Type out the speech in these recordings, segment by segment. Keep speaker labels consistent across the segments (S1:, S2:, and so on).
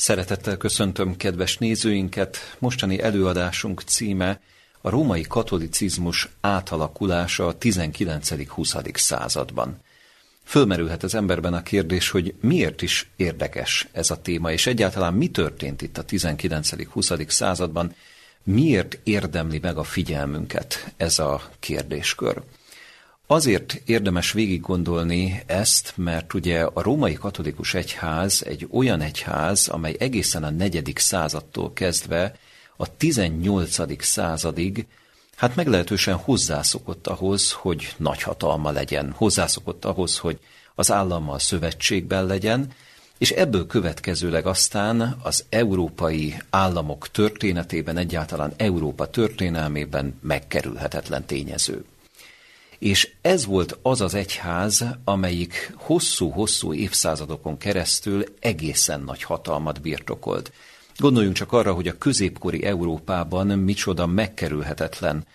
S1: Szeretettel köszöntöm kedves nézőinket. Mostani előadásunk címe a római katolicizmus átalakulása a 19.-20. században. Fölmerülhet az emberben a kérdés, hogy miért is érdekes ez a téma, és egyáltalán mi történt itt a 19.-20. században, miért érdemli meg a figyelmünket ez a kérdéskör. Azért érdemes végig gondolni ezt, mert ugye a római katolikus egyház egy olyan egyház, amely egészen a negyedik századtól kezdve a 18. századig hát meglehetősen hozzászokott ahhoz, hogy nagy hatalma legyen, hozzászokott ahhoz, hogy az állammal szövetségben legyen, és ebből következőleg aztán az európai államok történetében, egyáltalán Európa történelmében megkerülhetetlen tényező. És ez volt az az egyház, amelyik hosszú-hosszú évszázadokon keresztül egészen nagy hatalmat birtokolt. Gondoljunk csak arra, hogy a középkori Európában micsoda megkerülhetetlen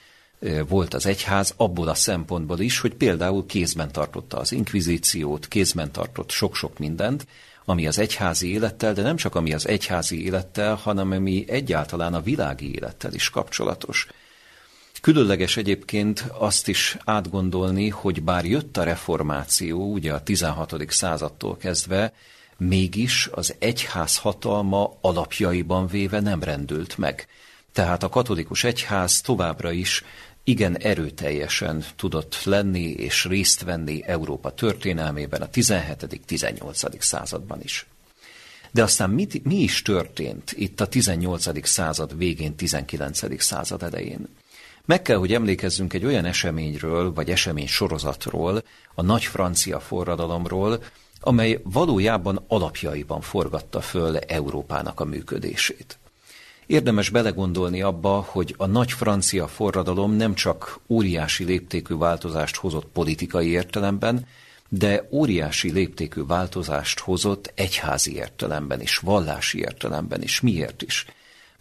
S1: volt az egyház abból a szempontból is, hogy például kézben tartotta az inkvizíciót, kézben tartott sok-sok mindent, ami az egyházi élettel, de nem csak ami az egyházi élettel, hanem ami egyáltalán a világi élettel is kapcsolatos. Különleges egyébként azt is átgondolni, hogy bár jött a reformáció, ugye a 16. századtól kezdve, mégis az egyház hatalma alapjaiban véve nem rendült meg. Tehát a katolikus egyház továbbra is igen erőteljesen tudott lenni és részt venni Európa történelmében a 17.-18. században is. De aztán mit, mi is történt itt a 18. század végén, 19. század elején? Meg kell, hogy emlékezzünk egy olyan eseményről, vagy esemény sorozatról, a nagy francia forradalomról, amely valójában alapjaiban forgatta föl Európának a működését. Érdemes belegondolni abba, hogy a nagy francia forradalom nem csak óriási léptékű változást hozott politikai értelemben, de óriási léptékű változást hozott egyházi értelemben is, vallási értelemben is. Miért is?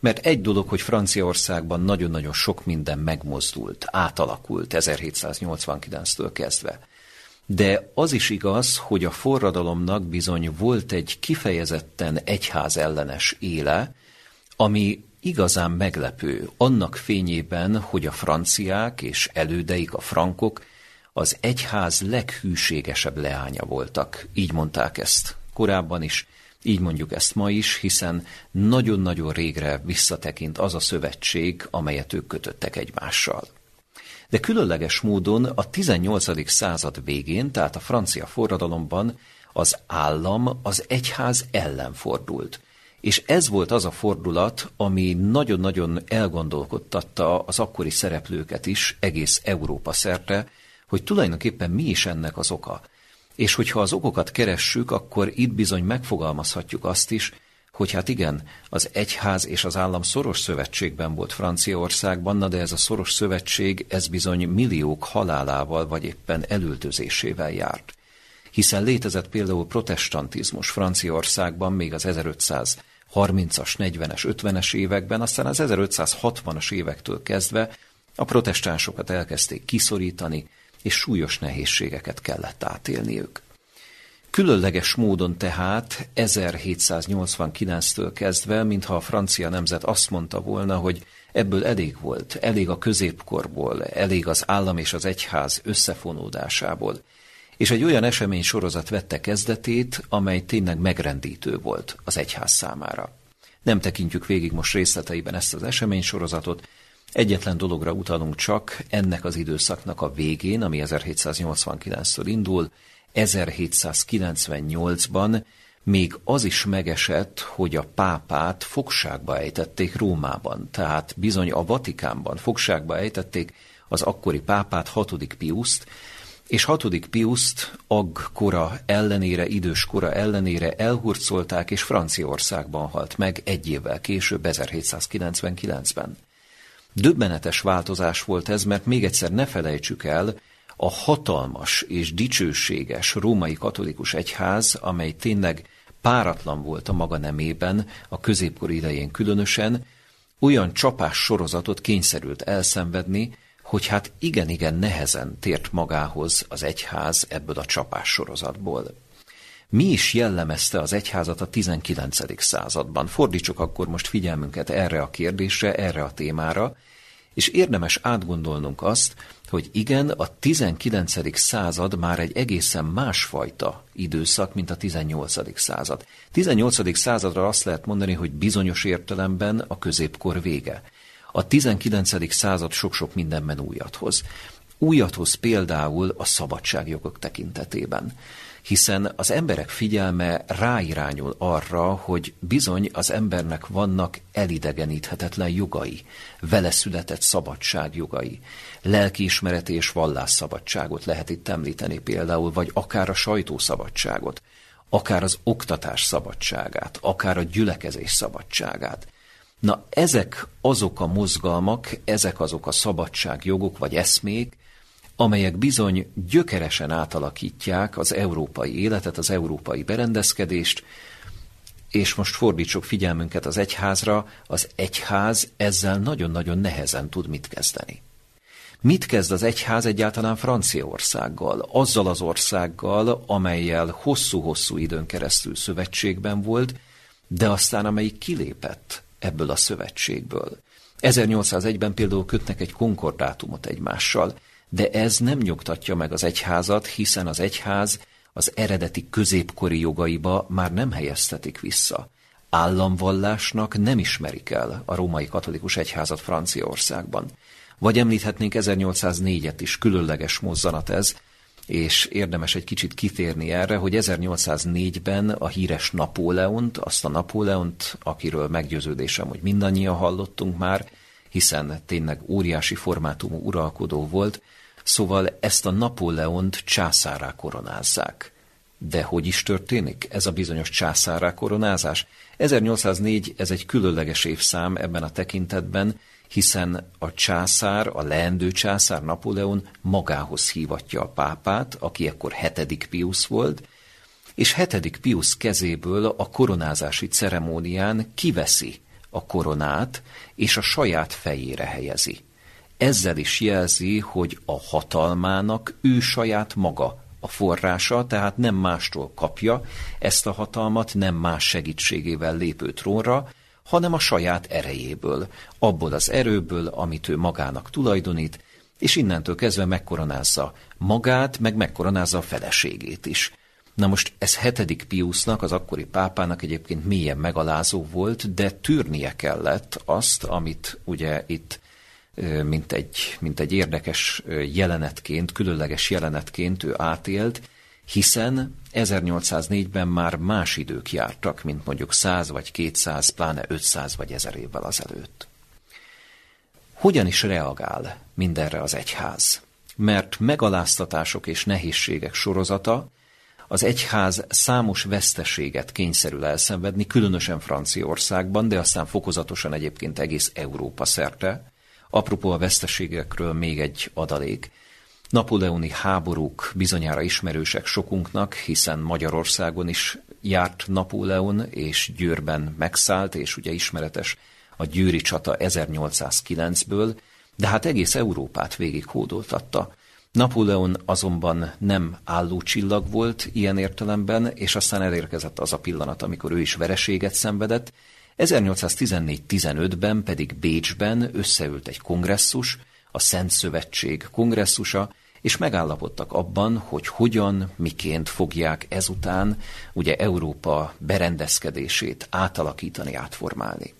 S1: Mert egy dolog, hogy Franciaországban nagyon-nagyon sok minden megmozdult, átalakult 1789-től kezdve. De az is igaz, hogy a forradalomnak bizony volt egy kifejezetten egyház ellenes éle, ami igazán meglepő annak fényében, hogy a franciák és elődeik, a frankok az egyház leghűségesebb leánya voltak. Így mondták ezt korábban is, így mondjuk ezt ma is, hiszen nagyon-nagyon régre visszatekint az a szövetség, amelyet ők kötöttek egymással. De különleges módon a 18. század végén, tehát a francia forradalomban az állam az egyház ellen fordult. És ez volt az a fordulat, ami nagyon-nagyon elgondolkodtatta az akkori szereplőket is egész Európa szerte, hogy tulajdonképpen mi is ennek az oka. És hogyha az okokat keressük, akkor itt bizony megfogalmazhatjuk azt is, hogy hát igen, az egyház és az állam szoros szövetségben volt Franciaországban, na de ez a szoros szövetség, ez bizony milliók halálával vagy éppen elültözésével járt. Hiszen létezett például protestantizmus Franciaországban még az 1500 30-as, 40-es, 50-es években, aztán az 1560-as évektől kezdve a protestánsokat elkezdték kiszorítani, és súlyos nehézségeket kellett átélniük. Különleges módon tehát 1789-től kezdve, mintha a francia nemzet azt mondta volna, hogy ebből elég volt, elég a középkorból, elég az állam és az egyház összefonódásából, és egy olyan esemény sorozat vette kezdetét, amely tényleg megrendítő volt az egyház számára. Nem tekintjük végig most részleteiben ezt az esemény sorozatot, egyetlen dologra utalunk csak, ennek az időszaknak a végén, ami 1789-től indul, 1798-ban még az is megesett, hogy a pápát fogságba ejtették Rómában, tehát bizony a Vatikánban fogságba ejtették az akkori pápát, hatodik Piuszt, és hatodik Piuszt kora ellenére, idős kora ellenére elhurcolták, és Franciaországban halt meg egy évvel később, 1799-ben. Döbbenetes változás volt ez, mert még egyszer ne felejtsük el, a hatalmas és dicsőséges római katolikus egyház, amely tényleg páratlan volt a maga nemében, a középkor idején különösen, olyan csapás sorozatot kényszerült elszenvedni, hogy hát igen-igen nehezen tért magához az egyház ebből a csapás sorozatból. Mi is jellemezte az egyházat a 19. században? Fordítsuk akkor most figyelmünket erre a kérdésre, erre a témára, és érdemes átgondolnunk azt, hogy igen, a 19. század már egy egészen másfajta időszak, mint a 18. század. 18. századra azt lehet mondani, hogy bizonyos értelemben a középkor vége. A 19. század sok-sok mindenben újat hoz. Újat hoz például a szabadságjogok tekintetében hiszen az emberek figyelme ráirányul arra, hogy bizony az embernek vannak elidegeníthetetlen jogai, vele született szabadságjogai, lelkiismeret és vallásszabadságot lehet itt említeni például, vagy akár a sajtószabadságot, akár az oktatás szabadságát, akár a gyülekezés szabadságát. Na, ezek azok a mozgalmak, ezek azok a szabadságjogok vagy eszmék, amelyek bizony gyökeresen átalakítják az európai életet, az európai berendezkedést, és most fordítsuk figyelmünket az egyházra, az egyház ezzel nagyon-nagyon nehezen tud mit kezdeni. Mit kezd az egyház egyáltalán Franciaországgal, azzal az országgal, amelyel hosszú-hosszú időn keresztül szövetségben volt, de aztán amelyik kilépett ebből a szövetségből. 1801-ben például kötnek egy konkordátumot egymással, de ez nem nyugtatja meg az egyházat, hiszen az egyház az eredeti középkori jogaiba már nem helyeztetik vissza. Államvallásnak nem ismerik el a római katolikus egyházat Franciaországban. Vagy említhetnénk 1804-et is, különleges mozzanat ez, és érdemes egy kicsit kitérni erre, hogy 1804-ben a híres Napóleont, azt a Napóleont, akiről meggyőződésem, hogy mindannyian hallottunk már, hiszen tényleg óriási formátumú uralkodó volt, Szóval ezt a Napóleont császárá koronázzák. De hogy is történik ez a bizonyos császárá koronázás? 1804 ez egy különleges évszám ebben a tekintetben, hiszen a császár, a leendő császár Napóleon magához hívatja a pápát, aki ekkor hetedik Pius volt, és hetedik Pius kezéből a koronázási ceremónián kiveszi a koronát, és a saját fejére helyezi ezzel is jelzi, hogy a hatalmának ő saját maga a forrása, tehát nem mástól kapja ezt a hatalmat, nem más segítségével lépő trónra, hanem a saját erejéből, abból az erőből, amit ő magának tulajdonít, és innentől kezdve megkoronázza magát, meg megkoronázza a feleségét is. Na most ez hetedik Piusnak, az akkori pápának egyébként mélyen megalázó volt, de tűrnie kellett azt, amit ugye itt mint egy, mint egy érdekes jelenetként, különleges jelenetként ő átélt, hiszen 1804-ben már más idők jártak, mint mondjuk 100 vagy 200, pláne 500 vagy 1000 évvel azelőtt. Hogyan is reagál mindenre az egyház? Mert megaláztatások és nehézségek sorozata az egyház számos veszteséget kényszerül elszenvedni, különösen Franciaországban, de aztán fokozatosan egyébként egész Európa szerte, Apropó a veszteségekről még egy adalék. Napoleoni háborúk bizonyára ismerősek sokunknak, hiszen Magyarországon is járt Napóleon, és Győrben megszállt, és ugye ismeretes a Győri csata 1809-ből, de hát egész Európát végig hódoltatta. Napóleon azonban nem álló csillag volt ilyen értelemben, és aztán elérkezett az a pillanat, amikor ő is vereséget szenvedett, 1814-15-ben pedig Bécsben összeült egy kongresszus, a Szent Szövetség kongresszusa, és megállapodtak abban, hogy hogyan, miként fogják ezután ugye Európa berendezkedését átalakítani, átformálni.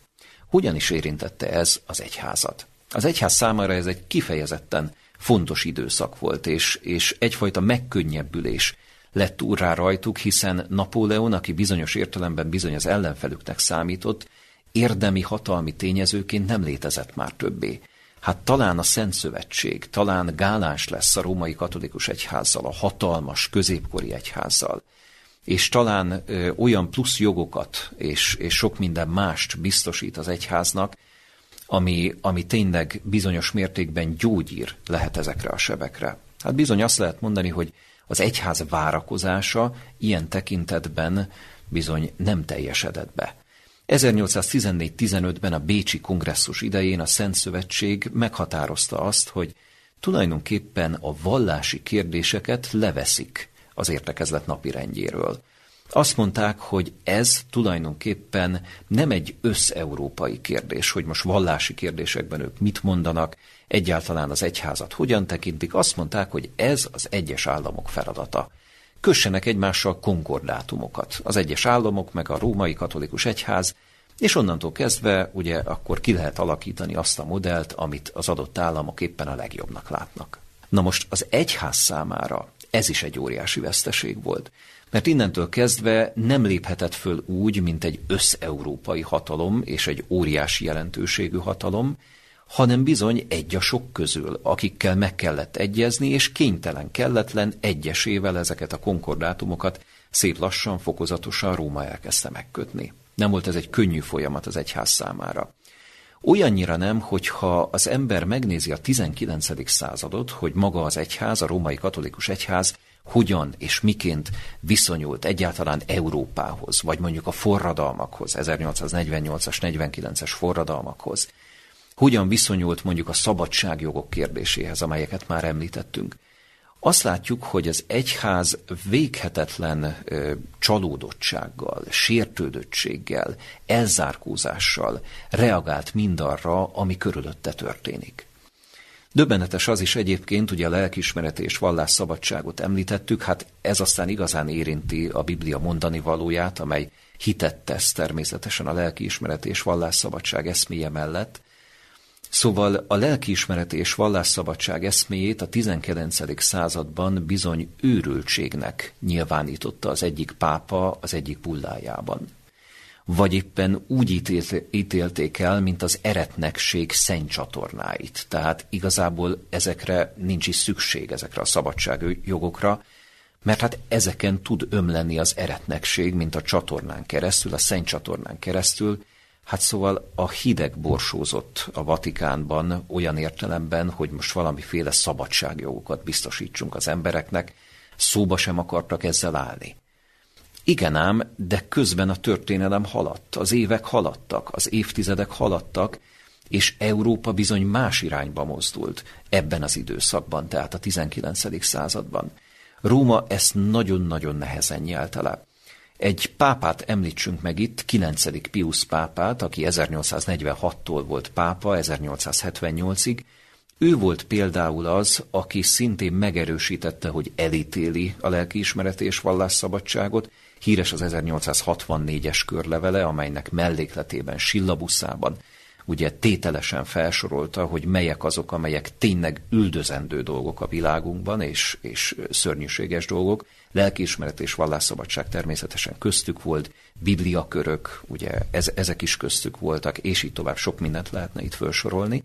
S1: Hogyan is érintette ez az egyházat? Az egyház számára ez egy kifejezetten fontos időszak volt, és, és egyfajta megkönnyebbülés lett úrrá rajtuk, hiszen Napóleon, aki bizonyos értelemben bizony az ellenfelüknek számított, érdemi hatalmi tényezőként nem létezett már többé. Hát talán a Szent Szövetség, talán gálás lesz a római katolikus egyházzal, a hatalmas középkori egyházzal, és talán ö, olyan plusz jogokat és, és sok minden mást biztosít az egyháznak, ami, ami tényleg bizonyos mértékben gyógyír lehet ezekre a sebekre. Hát bizony azt lehet mondani, hogy az egyház várakozása ilyen tekintetben bizony nem teljesedett be. 1814-15-ben a Bécsi kongresszus idején a Szent Szövetség meghatározta azt, hogy tulajdonképpen a vallási kérdéseket leveszik az értekezlet napi rendjéről. Azt mondták, hogy ez tulajdonképpen nem egy összeurópai kérdés, hogy most vallási kérdésekben ők mit mondanak, egyáltalán az egyházat hogyan tekintik. Azt mondták, hogy ez az egyes államok feladata. Kössenek egymással konkordátumokat. Az egyes államok, meg a római katolikus egyház, és onnantól kezdve ugye akkor ki lehet alakítani azt a modellt, amit az adott államok éppen a legjobbnak látnak. Na most az egyház számára ez is egy óriási veszteség volt. Mert innentől kezdve nem léphetett föl úgy, mint egy összeurópai hatalom és egy óriási jelentőségű hatalom, hanem bizony egy a sok közül, akikkel meg kellett egyezni, és kénytelen kelletlen egyesével ezeket a konkordátumokat szép lassan, fokozatosan Róma elkezdte megkötni. Nem volt ez egy könnyű folyamat az egyház számára. Olyannyira nem, hogyha az ember megnézi a 19. századot, hogy maga az egyház, a római katolikus egyház hogyan és miként viszonyult egyáltalán Európához, vagy mondjuk a forradalmakhoz, 1848-as, 49-es forradalmakhoz, hogyan viszonyult mondjuk a szabadságjogok kérdéséhez, amelyeket már említettünk. Azt látjuk, hogy az egyház véghetetlen ö, csalódottsággal, sértődöttséggel, elzárkózással reagált mindarra, ami körülötte történik. Döbbenetes az is egyébként, ugye a lelkismeret és vallásszabadságot említettük, hát ez aztán igazán érinti a Biblia mondani valóját, amely hitet tesz természetesen a lelkiismeret és vallásszabadság eszméje mellett, Szóval a lelkiismereti és vallásszabadság eszméjét a 19. században bizony őrültségnek nyilvánította az egyik pápa az egyik bullájában. Vagy éppen úgy ítélt, ítélték el, mint az eretnekség csatornáit. Tehát igazából ezekre nincs is szükség, ezekre a szabadságjogokra, mert hát ezeken tud ömleni az eretnekség, mint a csatornán keresztül, a csatornán keresztül, Hát szóval a hideg borsózott a Vatikánban olyan értelemben, hogy most valamiféle szabadságjogokat biztosítsunk az embereknek, szóba sem akartak ezzel állni. Igen ám, de közben a történelem haladt, az évek haladtak, az évtizedek haladtak, és Európa bizony más irányba mozdult ebben az időszakban, tehát a 19. században. Róma ezt nagyon-nagyon nehezen nyelte le. Egy pápát említsünk meg itt, 9. Pius pápát, aki 1846-tól volt pápa, 1878-ig. Ő volt például az, aki szintén megerősítette, hogy elítéli a lelkiismeret és vallásszabadságot. Híres az 1864-es körlevele, amelynek mellékletében, sillabuszában ugye tételesen felsorolta, hogy melyek azok, amelyek tényleg üldözendő dolgok a világunkban, és, és szörnyűséges dolgok. Lelkiismeret és vallásszabadság természetesen köztük volt, bibliakörök, ugye ez, ezek is köztük voltak, és így tovább sok mindent lehetne itt felsorolni.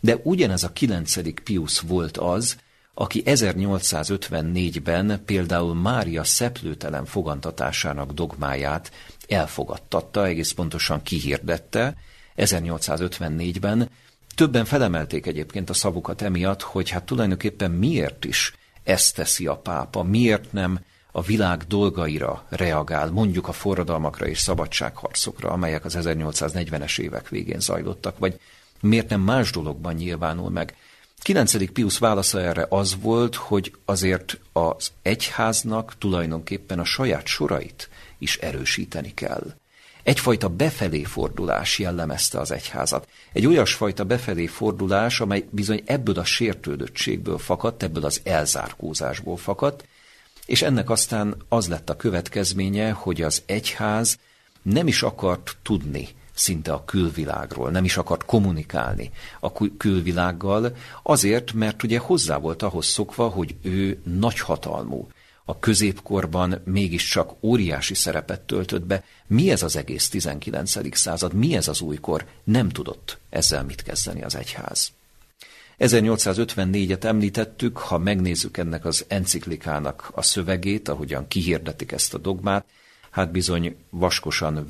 S1: De ugyanez a kilencedik Pius volt az, aki 1854-ben például Mária szeplőtelen fogantatásának dogmáját elfogadtatta, egész pontosan kihirdette, 1854-ben. Többen felemelték egyébként a szavukat emiatt, hogy hát tulajdonképpen miért is ezt teszi a pápa, miért nem a világ dolgaira reagál, mondjuk a forradalmakra és szabadságharcokra, amelyek az 1840-es évek végén zajlottak, vagy miért nem más dologban nyilvánul meg. 9. Pius válasza erre az volt, hogy azért az egyháznak tulajdonképpen a saját sorait is erősíteni kell. Egyfajta befelé fordulás jellemezte az egyházat. Egy olyasfajta befelé fordulás, amely bizony ebből a sértődöttségből fakadt, ebből az elzárkózásból fakadt, és ennek aztán az lett a következménye, hogy az egyház nem is akart tudni szinte a külvilágról, nem is akart kommunikálni a külvilággal, azért, mert ugye hozzá volt ahhoz szokva, hogy ő nagyhatalmú, a középkorban mégiscsak óriási szerepet töltött be. Mi ez az egész 19. század, mi ez az újkor? Nem tudott ezzel mit kezdeni az egyház. 1854-et említettük, ha megnézzük ennek az enciklikának a szövegét, ahogyan kihirdetik ezt a dogmát, hát bizony vaskosan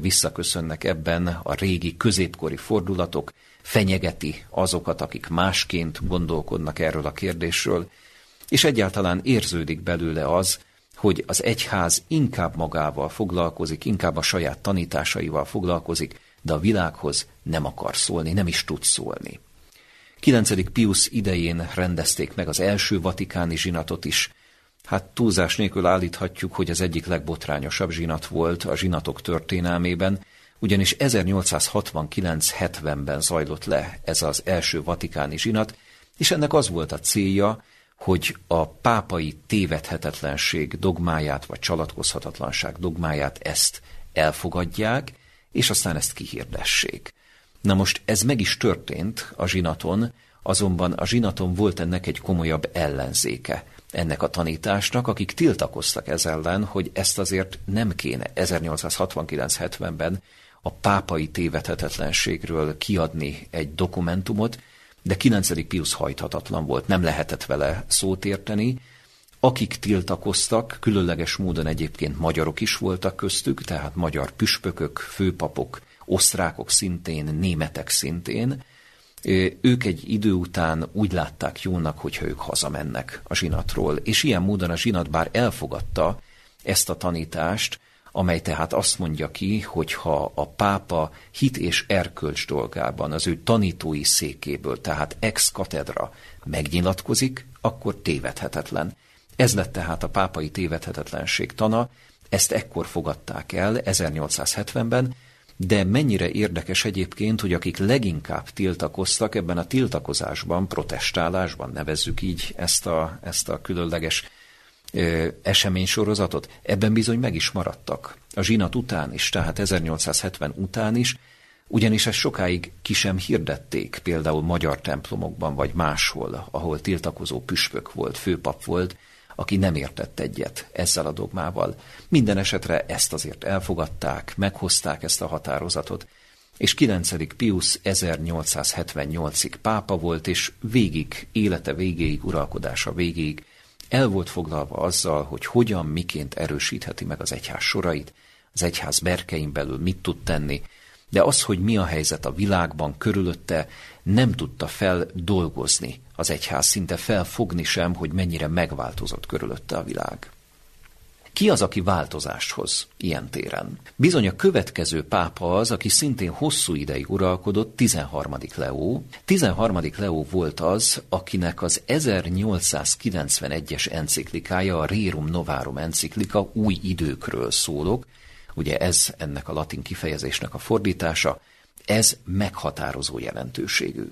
S1: visszaköszönnek ebben a régi középkori fordulatok, fenyegeti azokat, akik másként gondolkodnak erről a kérdésről, és egyáltalán érződik belőle az, hogy az egyház inkább magával foglalkozik, inkább a saját tanításaival foglalkozik, de a világhoz nem akar szólni, nem is tud szólni. 9. Pius idején rendezték meg az első vatikáni zsinatot is, Hát túlzás nélkül állíthatjuk, hogy az egyik legbotrányosabb zsinat volt a zsinatok történelmében, ugyanis 1869-70-ben zajlott le ez az első vatikáni zsinat, és ennek az volt a célja, hogy a pápai tévedhetetlenség dogmáját, vagy csalatkozhatatlanság dogmáját ezt elfogadják, és aztán ezt kihirdessék. Na most ez meg is történt a zsinaton, azonban a zsinaton volt ennek egy komolyabb ellenzéke ennek a tanításnak, akik tiltakoztak ez ellen, hogy ezt azért nem kéne 1869-70-ben a pápai tévedhetetlenségről kiadni egy dokumentumot, de 9. Pius hajthatatlan volt, nem lehetett vele szót érteni. Akik tiltakoztak, különleges módon egyébként magyarok is voltak köztük, tehát magyar püspökök, főpapok, osztrákok szintén, németek szintén, ők egy idő után úgy látták jónak, hogyha ők hazamennek a zsinatról. És ilyen módon a zsinat bár elfogadta ezt a tanítást, amely tehát azt mondja ki, hogy ha a pápa hit és erkölcs dolgában az ő tanítói székéből, tehát ex katedra megnyilatkozik, akkor tévedhetetlen. Ez lett tehát a pápai tévedhetetlenség tana, ezt ekkor fogadták el, 1870-ben, de mennyire érdekes egyébként, hogy akik leginkább tiltakoztak ebben a tiltakozásban, protestálásban, nevezzük így ezt a, ezt a különleges eseménysorozatot, ebben bizony meg is maradtak. A zsinat után is, tehát 1870 után is, ugyanis ezt sokáig ki sem hirdették, például magyar templomokban vagy máshol, ahol tiltakozó püspök volt, főpap volt, aki nem értett egyet ezzel a dogmával. Minden esetre ezt azért elfogadták, meghozták ezt a határozatot, és 9. Pius 1878-ig pápa volt, és végig, élete végéig, uralkodása végéig el volt foglalva azzal, hogy hogyan, miként erősítheti meg az egyház sorait, az egyház berkein belül mit tud tenni, de az, hogy mi a helyzet a világban körülötte, nem tudta feldolgozni az egyház, szinte felfogni sem, hogy mennyire megváltozott körülötte a világ. Ki az, aki változást hoz ilyen téren? Bizony a következő pápa az, aki szintén hosszú ideig uralkodott, 13. Leó. 13. Leó volt az, akinek az 1891-es enciklikája, a Rerum Novarum enciklika új időkről szólok, ugye ez ennek a latin kifejezésnek a fordítása, ez meghatározó jelentőségű.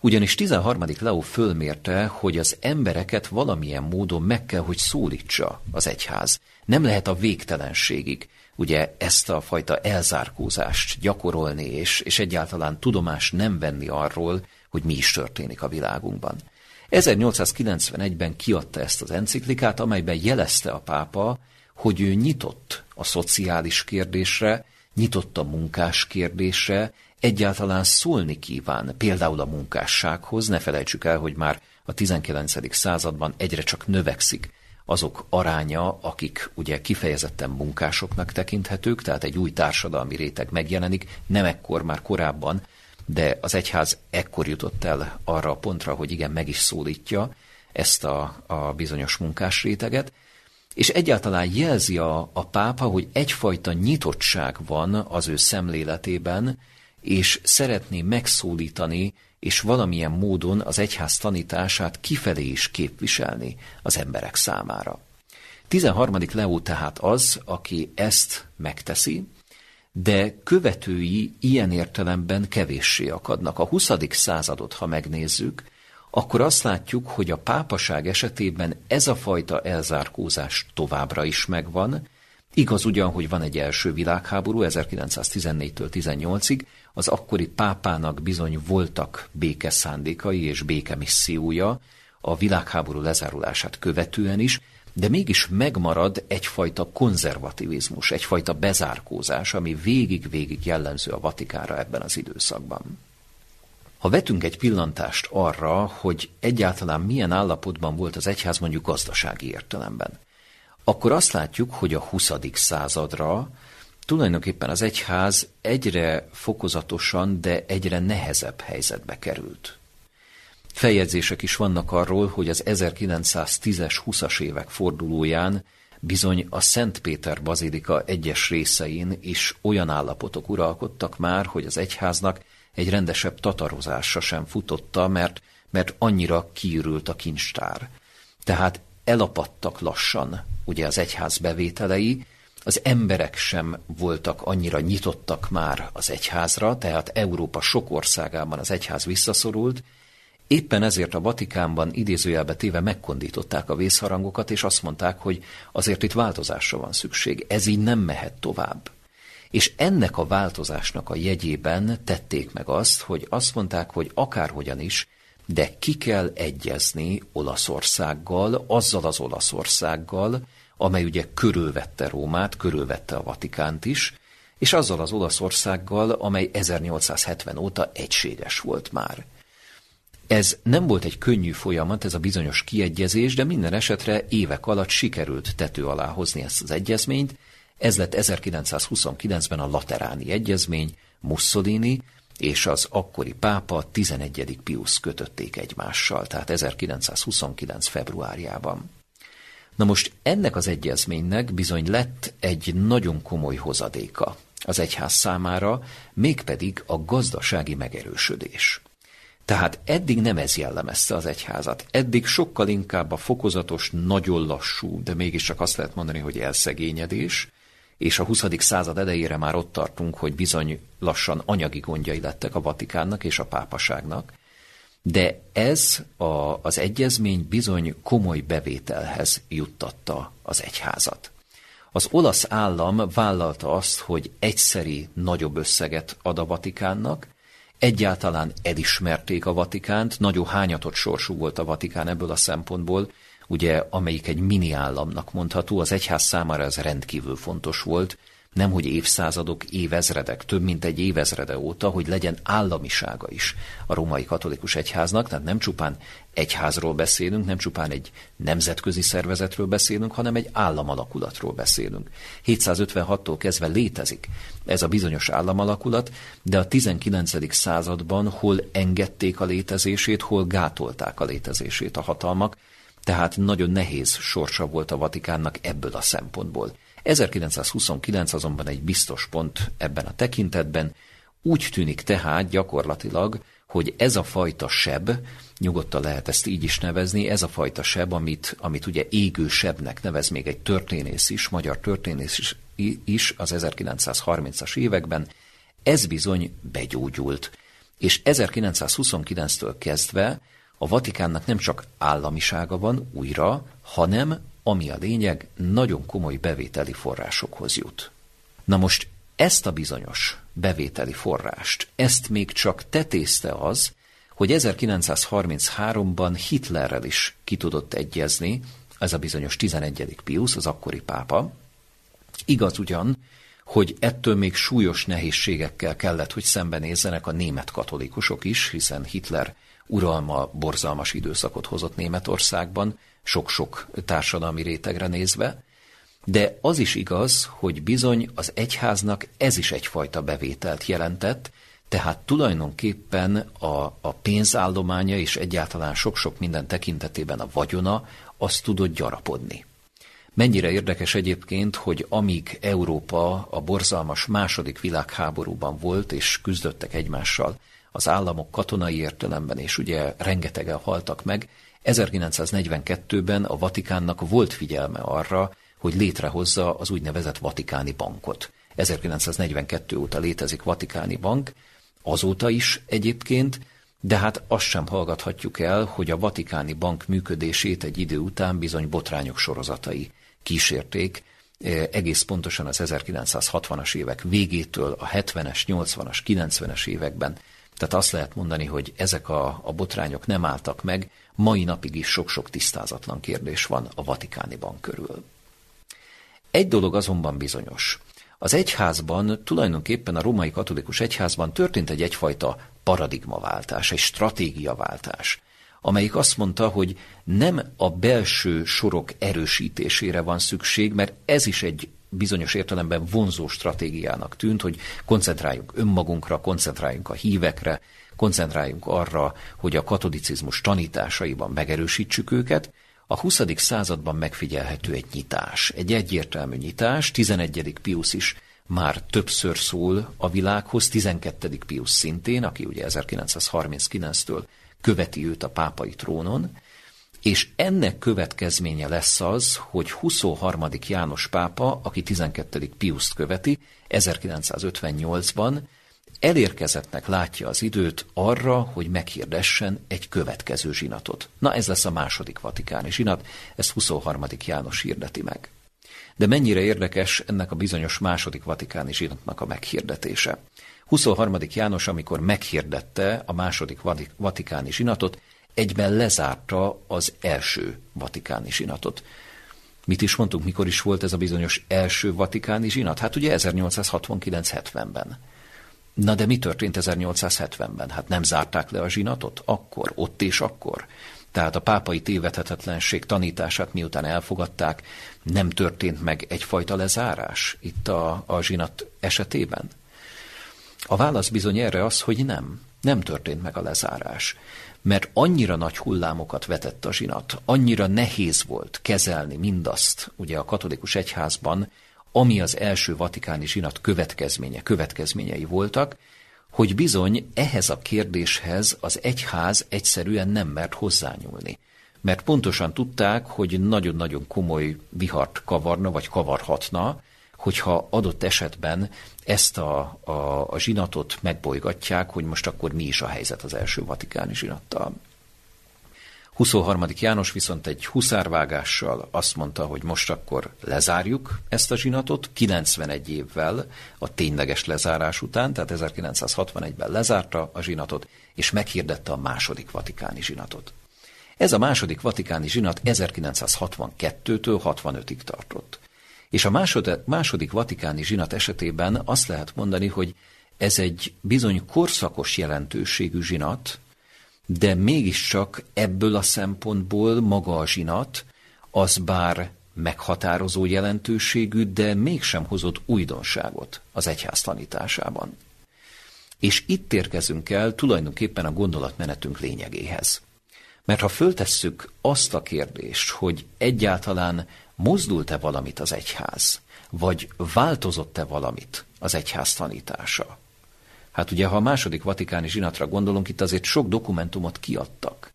S1: Ugyanis 13. Leó fölmérte, hogy az embereket valamilyen módon meg kell, hogy szólítsa az egyház. Nem lehet a végtelenségig ugye ezt a fajta elzárkózást gyakorolni, és, és egyáltalán tudomást nem venni arról, hogy mi is történik a világunkban. 1891-ben kiadta ezt az enciklikát, amelyben jelezte a pápa, hogy ő nyitott a szociális kérdésre, nyitott a munkás kérdésre, egyáltalán szólni kíván, például a munkássághoz, ne felejtsük el, hogy már a 19. században egyre csak növekszik azok aránya, akik ugye kifejezetten munkásoknak tekinthetők, tehát egy új társadalmi réteg megjelenik, nem ekkor, már korábban, de az egyház ekkor jutott el arra a pontra, hogy igen, meg is szólítja ezt a, a bizonyos munkás réteget, és egyáltalán jelzi a, a pápa, hogy egyfajta nyitottság van az ő szemléletében, és szeretné megszólítani, és valamilyen módon az egyház tanítását kifelé is képviselni az emberek számára. 13. Leó tehát az, aki ezt megteszi, de követői ilyen értelemben kevéssé akadnak. A 20. századot, ha megnézzük, akkor azt látjuk, hogy a pápaság esetében ez a fajta elzárkózás továbbra is megvan. Igaz ugyan, hogy van egy első világháború 1914-től 18-ig, az akkori pápának bizony voltak békeszándékai és békemissziója a világháború lezárulását követően is, de mégis megmarad egyfajta konzervativizmus, egyfajta bezárkózás, ami végig-végig jellemző a Vatikára ebben az időszakban. Ha vetünk egy pillantást arra, hogy egyáltalán milyen állapotban volt az egyház mondjuk gazdasági értelemben, akkor azt látjuk, hogy a 20. századra tulajdonképpen az egyház egyre fokozatosan, de egyre nehezebb helyzetbe került. Feljegyzések is vannak arról, hogy az 1910-es, 20-as évek fordulóján bizony a Szent Péter bazilika egyes részein is olyan állapotok uralkodtak már, hogy az egyháznak egy rendesebb tatarozása sem futotta, mert, mert annyira kiürült a kincstár. Tehát elapadtak lassan ugye az egyház bevételei, az emberek sem voltak annyira nyitottak már az egyházra, tehát Európa sok országában az egyház visszaszorult, Éppen ezért a Vatikánban idézőjelbe téve megkondították a vészharangokat, és azt mondták, hogy azért itt változásra van szükség, ez így nem mehet tovább. És ennek a változásnak a jegyében tették meg azt, hogy azt mondták, hogy akárhogyan is, de ki kell egyezni Olaszországgal, azzal az Olaszországgal, amely ugye körülvette Rómát, körülvette a Vatikánt is, és azzal az Olaszországgal, amely 1870 óta egységes volt már. Ez nem volt egy könnyű folyamat, ez a bizonyos kiegyezés, de minden esetre évek alatt sikerült tető alá hozni ezt az egyezményt. Ez lett 1929-ben a Lateráni Egyezmény, Mussolini és az akkori pápa 11. Pius kötötték egymással, tehát 1929. februárjában. Na most ennek az egyezménynek bizony lett egy nagyon komoly hozadéka az egyház számára, mégpedig a gazdasági megerősödés. Tehát eddig nem ez jellemezte az egyházat. Eddig sokkal inkább a fokozatos, nagyon lassú, de mégiscsak azt lehet mondani, hogy elszegényedés, és a 20. század elejére már ott tartunk, hogy bizony lassan anyagi gondjai lettek a Vatikánnak és a pápaságnak, de ez a, az egyezmény bizony komoly bevételhez juttatta az egyházat. Az olasz állam vállalta azt, hogy egyszeri nagyobb összeget ad a Vatikánnak, Egyáltalán elismerték a Vatikánt, nagyon hányatott sorsú volt a Vatikán ebből a szempontból, ugye, amelyik egy mini államnak mondható, az egyház számára ez rendkívül fontos volt, nemhogy évszázadok, évezredek, több mint egy évezrede óta, hogy legyen államisága is a római katolikus egyháznak, tehát nem csupán egyházról beszélünk, nem csupán egy nemzetközi szervezetről beszélünk, hanem egy államalakulatról beszélünk. 756-tól kezdve létezik ez a bizonyos államalakulat, de a 19. században hol engedték a létezését, hol gátolták a létezését a hatalmak, tehát nagyon nehéz sorsa volt a Vatikánnak ebből a szempontból. 1929 azonban egy biztos pont ebben a tekintetben, úgy tűnik tehát gyakorlatilag, hogy ez a fajta seb, nyugodtan lehet ezt így is nevezni, ez a fajta seb, amit, amit ugye égő sebnek nevez még egy történész is, magyar történész is, az 1930-as években, ez bizony begyógyult. És 1929-től kezdve a Vatikánnak nem csak államisága van újra, hanem ami a lényeg, nagyon komoly bevételi forrásokhoz jut. Na most ezt a bizonyos bevételi forrást, ezt még csak tetézte az, hogy 1933-ban Hitlerrel is ki tudott egyezni, ez a bizonyos 11. Pius, az akkori pápa. Igaz ugyan, hogy ettől még súlyos nehézségekkel kellett, hogy szembenézzenek a német katolikusok is, hiszen Hitler uralma borzalmas időszakot hozott Németországban, sok-sok társadalmi rétegre nézve, de az is igaz, hogy bizony az egyháznak ez is egyfajta bevételt jelentett, tehát tulajdonképpen a, a pénzállománya és egyáltalán sok-sok minden tekintetében a vagyona azt tudott gyarapodni. Mennyire érdekes egyébként, hogy amíg Európa a borzalmas második világháborúban volt és küzdöttek egymással az államok katonai értelemben, és ugye rengetegen haltak meg, 1942-ben a Vatikánnak volt figyelme arra, hogy létrehozza az úgynevezett Vatikáni Bankot. 1942 óta létezik Vatikáni Bank, azóta is egyébként, de hát azt sem hallgathatjuk el, hogy a Vatikáni Bank működését egy idő után bizony botrányok sorozatai kísérték, e, egész pontosan az 1960-as évek végétől a 70-es, 80-as, 90-es években. Tehát azt lehet mondani, hogy ezek a, a botrányok nem álltak meg, mai napig is sok-sok tisztázatlan kérdés van a Vatikáni Bank körül. Egy dolog azonban bizonyos. Az egyházban, tulajdonképpen a római katolikus egyházban történt egy egyfajta paradigmaváltás, egy stratégiaváltás, amelyik azt mondta, hogy nem a belső sorok erősítésére van szükség, mert ez is egy bizonyos értelemben vonzó stratégiának tűnt, hogy koncentráljunk önmagunkra, koncentráljunk a hívekre, koncentráljunk arra, hogy a katolicizmus tanításaiban megerősítsük őket, a 20. században megfigyelhető egy nyitás, egy egyértelmű nyitás, 11. Pius is már többször szól a világhoz, 12. Pius szintén, aki ugye 1939-től követi őt a pápai trónon, és ennek következménye lesz az, hogy 23. János pápa, aki 12. Piuszt követi, 1958-ban elérkezettnek látja az időt arra, hogy meghirdessen egy következő zsinatot. Na ez lesz a második vatikáni zsinat, ezt 23. János hirdeti meg. De mennyire érdekes ennek a bizonyos második vatikáni zsinatnak a meghirdetése. 23. János, amikor meghirdette a második vatikáni zsinatot, egyben lezárta az első vatikáni zsinatot. Mit is mondtuk, mikor is volt ez a bizonyos első vatikáni zsinat? Hát ugye 1869-70-ben. Na de mi történt 1870-ben? Hát nem zárták le a zsinatot? Akkor, ott és akkor. Tehát a pápai tévedhetetlenség tanítását miután elfogadták, nem történt meg egyfajta lezárás itt a, a zsinat esetében? A válasz bizony erre az, hogy nem. Nem történt meg a lezárás. Mert annyira nagy hullámokat vetett a zsinat, annyira nehéz volt kezelni mindazt, ugye a katolikus egyházban, ami az első vatikáni zsinat következménye, következményei voltak, hogy bizony ehhez a kérdéshez az egyház egyszerűen nem mert hozzányúlni. Mert pontosan tudták, hogy nagyon-nagyon komoly vihart kavarna, vagy kavarhatna, hogyha adott esetben ezt a, a, a zsinatot megbolygatják, hogy most akkor mi is a helyzet az első vatikáni zsinattal. 23. János viszont egy huszárvágással azt mondta, hogy most akkor lezárjuk ezt a zsinatot, 91 évvel a tényleges lezárás után, tehát 1961-ben lezárta a zsinatot, és meghirdette a második vatikáni zsinatot. Ez a második vatikáni zsinat 1962-től 65-ig tartott. És a másod, második vatikáni zsinat esetében azt lehet mondani, hogy ez egy bizony korszakos jelentőségű zsinat, de mégiscsak ebből a szempontból maga a zsinat, az bár meghatározó jelentőségű, de mégsem hozott újdonságot az egyház tanításában. És itt érkezünk el tulajdonképpen a gondolatmenetünk lényegéhez. Mert ha föltesszük azt a kérdést, hogy egyáltalán mozdult-e valamit az egyház, vagy változott-e valamit az egyház tanítása, Hát ugye, ha a második vatikáni zsinatra gondolunk, itt azért sok dokumentumot kiadtak.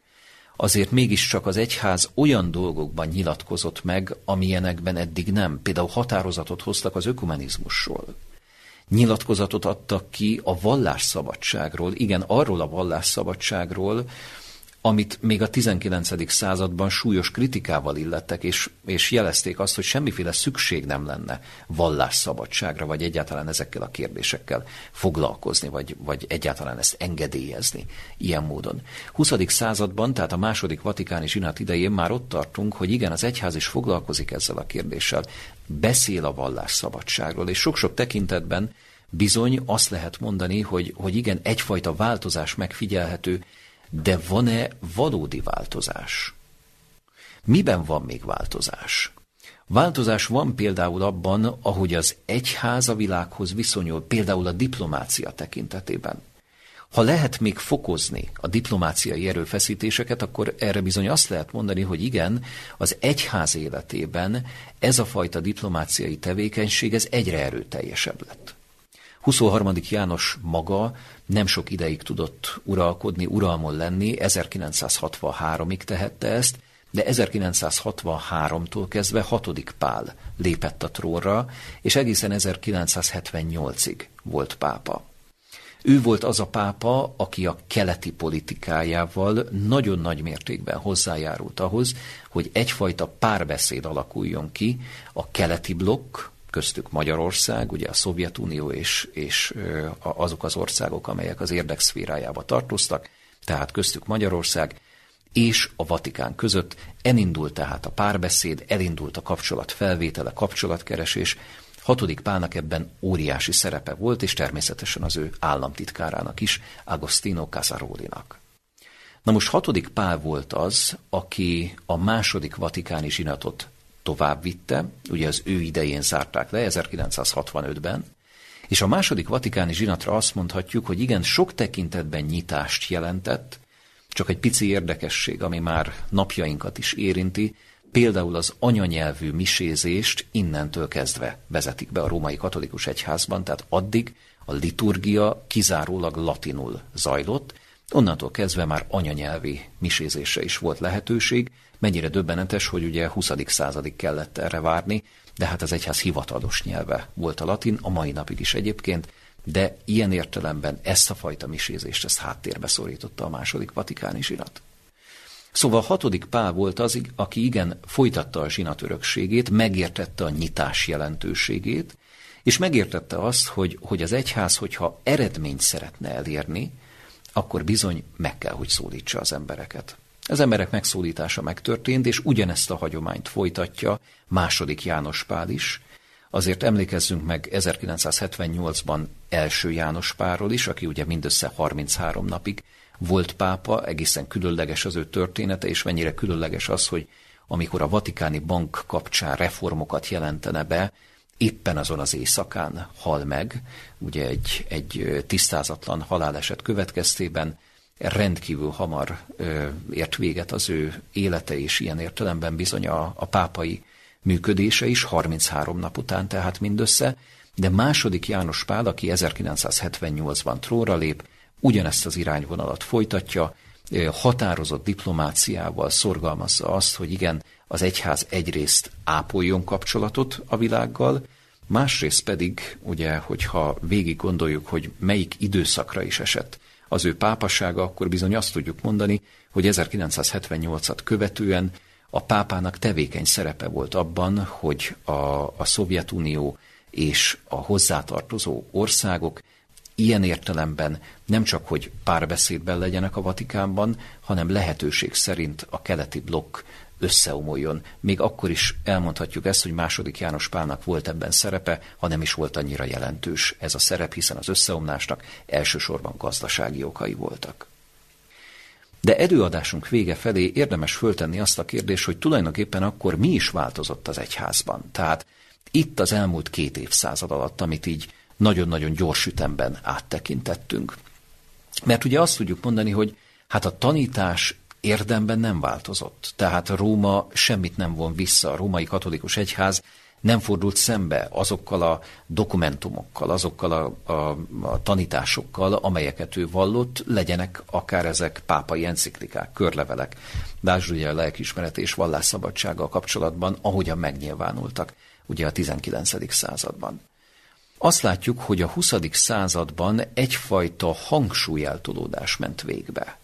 S1: Azért mégiscsak az egyház olyan dolgokban nyilatkozott meg, amilyenekben eddig nem. Például határozatot hoztak az ökumenizmusról. Nyilatkozatot adtak ki a vallásszabadságról, igen, arról a vallásszabadságról, amit még a 19. században súlyos kritikával illettek, és, és jelezték azt, hogy semmiféle szükség nem lenne vallásszabadságra, vagy egyáltalán ezekkel a kérdésekkel foglalkozni, vagy, vagy egyáltalán ezt engedélyezni ilyen módon. 20. században, tehát a második vatikáni zsinat idején már ott tartunk, hogy igen, az egyház is foglalkozik ezzel a kérdéssel, beszél a vallásszabadságról, és sok-sok tekintetben bizony azt lehet mondani, hogy, hogy igen, egyfajta változás megfigyelhető, de van-e valódi változás? Miben van még változás? Változás van például abban, ahogy az egyház a világhoz viszonyul, például a diplomácia tekintetében. Ha lehet még fokozni a diplomáciai erőfeszítéseket, akkor erre bizony azt lehet mondani, hogy igen, az egyház életében ez a fajta diplomáciai tevékenység ez egyre erőteljesebb lett. 23. János maga nem sok ideig tudott uralkodni, uralmon lenni, 1963-ig tehette ezt, de 1963-tól kezdve hatodik Pál lépett a trónra, és egészen 1978-ig volt pápa. Ő volt az a pápa, aki a keleti politikájával nagyon nagy mértékben hozzájárult ahhoz, hogy egyfajta párbeszéd alakuljon ki a keleti blokk, köztük Magyarország, ugye a Szovjetunió és, és azok az országok, amelyek az érdekszférájába tartoztak, tehát köztük Magyarország, és a Vatikán között elindult tehát a párbeszéd, elindult a kapcsolat felvétele, kapcsolatkeresés. Hatodik Pálnak ebben óriási szerepe volt, és természetesen az ő államtitkárának is, Agostino Casarolinak. Na most hatodik Pál volt az, aki a második vatikáni zsinatot tovább vitte, ugye az ő idején zárták le 1965-ben, és a második vatikáni zsinatra azt mondhatjuk, hogy igen, sok tekintetben nyitást jelentett, csak egy pici érdekesség, ami már napjainkat is érinti, például az anyanyelvű misézést innentől kezdve vezetik be a római katolikus egyházban, tehát addig a liturgia kizárólag latinul zajlott, onnantól kezdve már anyanyelvi misézésre is volt lehetőség, Mennyire döbbenetes, hogy ugye 20. századig kellett erre várni, de hát az egyház hivatalos nyelve volt a latin, a mai napig is egyébként, de ilyen értelemben ezt a fajta misézést, ezt háttérbe szorította a második vatikáni zsinat. Szóval a hatodik Pál volt az, aki igen folytatta a zsinat örökségét, megértette a nyitás jelentőségét, és megértette azt, hogy, hogy az egyház, hogyha eredményt szeretne elérni, akkor bizony meg kell, hogy szólítsa az embereket. Az emberek megszólítása megtörtént, és ugyanezt a hagyományt folytatja második János Pál is. Azért emlékezzünk meg 1978-ban első János Pálról is, aki ugye mindössze 33 napig volt pápa, egészen különleges az ő története, és mennyire különleges az, hogy amikor a Vatikáni Bank kapcsán reformokat jelentene be, éppen azon az éjszakán hal meg, ugye egy, egy tisztázatlan haláleset következtében, rendkívül hamar ö, ért véget az ő élete, és ilyen értelemben bizony a, a pápai működése is 33 nap után tehát mindössze, de második János Pál, aki 1978-ban tróra lép, ugyanezt az irányvonalat folytatja, határozott diplomáciával szorgalmazza azt, hogy igen, az egyház egyrészt ápoljon kapcsolatot a világgal, másrészt pedig, ugye, hogyha végig gondoljuk, hogy melyik időszakra is esett az ő pápasága, akkor bizony azt tudjuk mondani, hogy 1978-at követően a pápának tevékeny szerepe volt abban, hogy a, a Szovjetunió és a hozzátartozó országok ilyen értelemben nem csak, hogy párbeszédben legyenek a Vatikánban, hanem lehetőség szerint a keleti blokk összeomoljon. Még akkor is elmondhatjuk ezt, hogy második János Pálnak volt ebben szerepe, ha nem is volt annyira jelentős ez a szerep, hiszen az összeomlásnak elsősorban gazdasági okai voltak. De előadásunk vége felé érdemes föltenni azt a kérdést, hogy tulajdonképpen akkor mi is változott az egyházban. Tehát itt az elmúlt két évszázad alatt, amit így nagyon-nagyon gyors ütemben áttekintettünk. Mert ugye azt tudjuk mondani, hogy hát a tanítás érdemben nem változott. Tehát Róma semmit nem von vissza, a római katolikus egyház nem fordult szembe azokkal a dokumentumokkal, azokkal a, a, a tanításokkal, amelyeket ő vallott, legyenek akár ezek pápai enciklikák, körlevelek. Lásd ugye a lelkismeret és vallásszabadsággal kapcsolatban, ahogyan megnyilvánultak ugye a 19. században. Azt látjuk, hogy a 20. században egyfajta hangsúlyeltolódás ment végbe.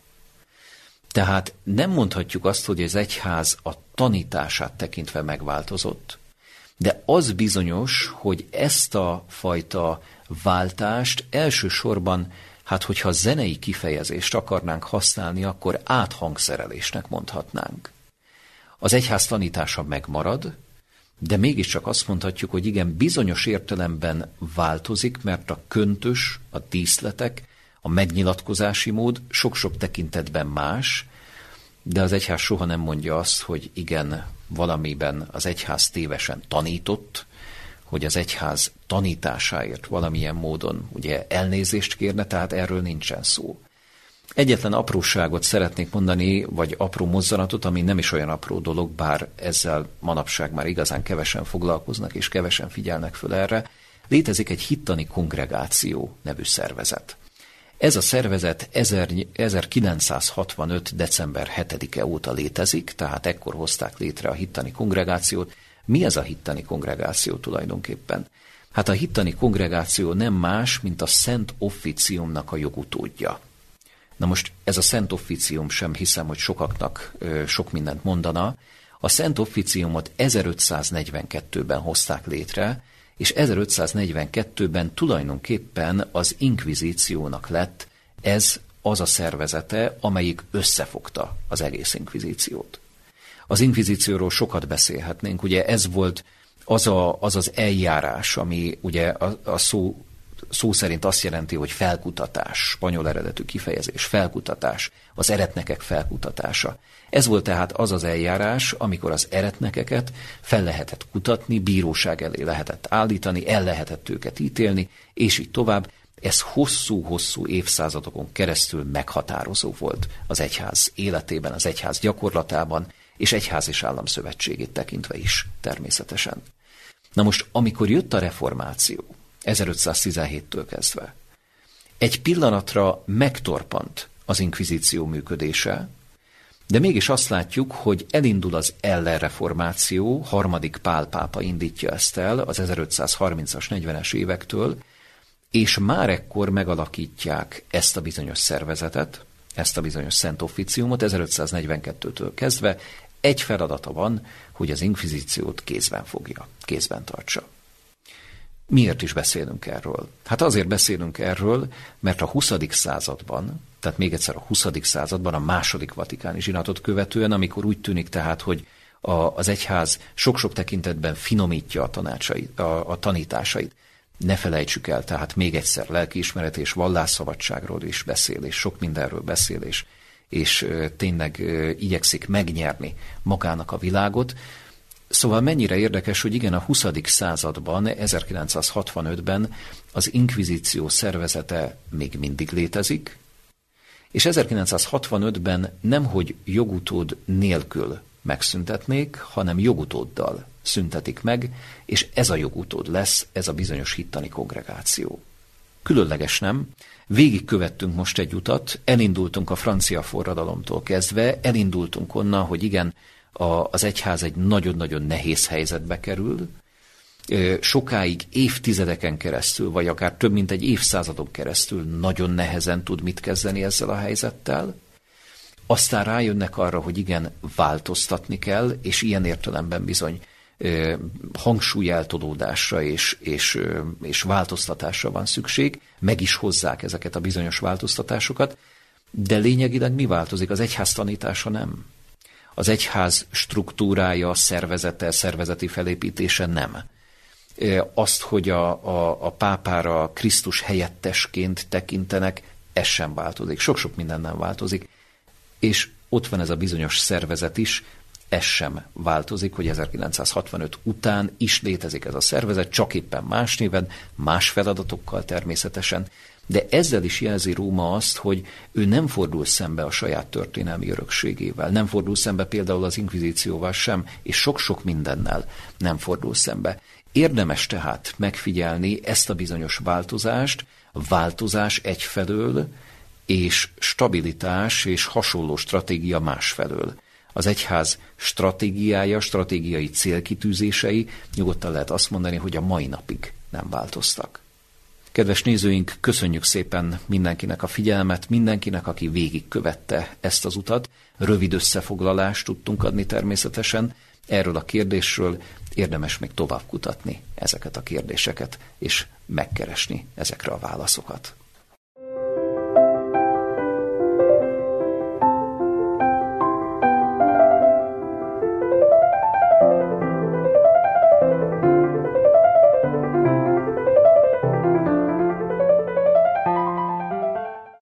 S1: Tehát nem mondhatjuk azt, hogy az egyház a tanítását tekintve megváltozott, de az bizonyos, hogy ezt a fajta váltást elsősorban, hát hogyha zenei kifejezést akarnánk használni, akkor áthangszerelésnek mondhatnánk. Az egyház tanítása megmarad, de mégiscsak azt mondhatjuk, hogy igen, bizonyos értelemben változik, mert a köntös, a díszletek, a megnyilatkozási mód sok-sok tekintetben más, de az egyház soha nem mondja azt, hogy igen, valamiben az egyház tévesen tanított, hogy az egyház tanításáért valamilyen módon ugye elnézést kérne, tehát erről nincsen szó. Egyetlen apróságot szeretnék mondani, vagy apró mozzanatot, ami nem is olyan apró dolog, bár ezzel manapság már igazán kevesen foglalkoznak, és kevesen figyelnek föl erre. Létezik egy hittani kongregáció nevű szervezet. Ez a szervezet 1965. december 7-e óta létezik, tehát ekkor hozták létre a hittani kongregációt. Mi ez a hittani kongregáció tulajdonképpen? Hát a hittani kongregáció nem más, mint a Szent Officiumnak a jogutódja. Na most ez a Szent Officium sem hiszem, hogy sokaknak ö, sok mindent mondana. A Szent Officiumot 1542-ben hozták létre, és 1542-ben tulajdonképpen az inkvizíciónak lett ez az a szervezete, amelyik összefogta az egész inkvizíciót. Az inkvizícióról sokat beszélhetnénk, ugye ez volt az a, az, az eljárás, ami ugye a, a szó szó szerint azt jelenti, hogy felkutatás, spanyol eredetű kifejezés, felkutatás, az eretnekek felkutatása. Ez volt tehát az az eljárás, amikor az eretnekeket fel lehetett kutatni, bíróság elé lehetett állítani, el lehetett őket ítélni, és így tovább. Ez hosszú-hosszú évszázadokon keresztül meghatározó volt az egyház életében, az egyház gyakorlatában, és egyház és állam szövetségét tekintve is természetesen. Na most, amikor jött a reformáció, 1517-től kezdve. Egy pillanatra megtorpant az inkvizíció működése, De mégis azt látjuk, hogy elindul az ellenreformáció, harmadik Pál pápa indítja ezt el az 1530-as, 40-es évektől, és már ekkor megalakítják ezt a bizonyos szervezetet, ezt a bizonyos szent officiumot 1542-től kezdve. Egy feladata van, hogy az inkvizíciót kézben fogja, kézben tartsa. Miért is beszélünk erről? Hát azért beszélünk erről, mert a 20. században, tehát még egyszer a 20. században, a második vatikáni zsinatot követően, amikor úgy tűnik tehát, hogy a, az egyház sok-sok tekintetben finomítja a, tanácsait, a, a tanításait, ne felejtsük el, tehát még egyszer lelkiismeret és vallásszabadságról is beszél, és sok mindenről beszél, és, és tényleg igyekszik megnyerni magának a világot. Szóval mennyire érdekes, hogy igen, a 20. században, 1965-ben az inkvizíció szervezete még mindig létezik, és 1965-ben nemhogy jogutód nélkül megszüntetnék, hanem jogutóddal szüntetik meg, és ez a jogutód lesz, ez a bizonyos hittani kongregáció. Különleges nem? Végigkövettünk most egy utat, elindultunk a francia forradalomtól kezdve, elindultunk onnan, hogy igen, a, az egyház egy nagyon-nagyon nehéz helyzetbe kerül, sokáig, évtizedeken keresztül, vagy akár több mint egy évszázadon keresztül nagyon nehezen tud mit kezdeni ezzel a helyzettel, aztán rájönnek arra, hogy igen, változtatni kell, és ilyen értelemben bizony hangsúlyeltolódásra és, és, és változtatásra van szükség, meg is hozzák ezeket a bizonyos változtatásokat, de lényegileg mi változik? Az egyház tanítása nem. Az egyház struktúrája, szervezete, szervezeti felépítése nem. Azt, hogy a, a, a pápára Krisztus helyettesként tekintenek, ez sem változik. Sok-sok minden nem változik. És ott van ez a bizonyos szervezet is, ez sem változik, hogy 1965 után is létezik ez a szervezet, csak éppen más néven, más feladatokkal természetesen, de ezzel is jelzi Róma azt, hogy ő nem fordul szembe a saját történelmi örökségével, nem fordul szembe például az inkvizícióval sem, és sok-sok mindennel nem fordul szembe. Érdemes tehát megfigyelni ezt a bizonyos változást, változás egyfelől, és stabilitás és hasonló stratégia másfelől az egyház stratégiája, stratégiai célkitűzései nyugodtan lehet azt mondani, hogy a mai napig nem változtak. Kedves nézőink, köszönjük szépen mindenkinek a figyelmet, mindenkinek, aki végigkövette ezt az utat. Rövid összefoglalást tudtunk adni természetesen. Erről a kérdésről érdemes még tovább kutatni ezeket a kérdéseket, és megkeresni ezekre a válaszokat.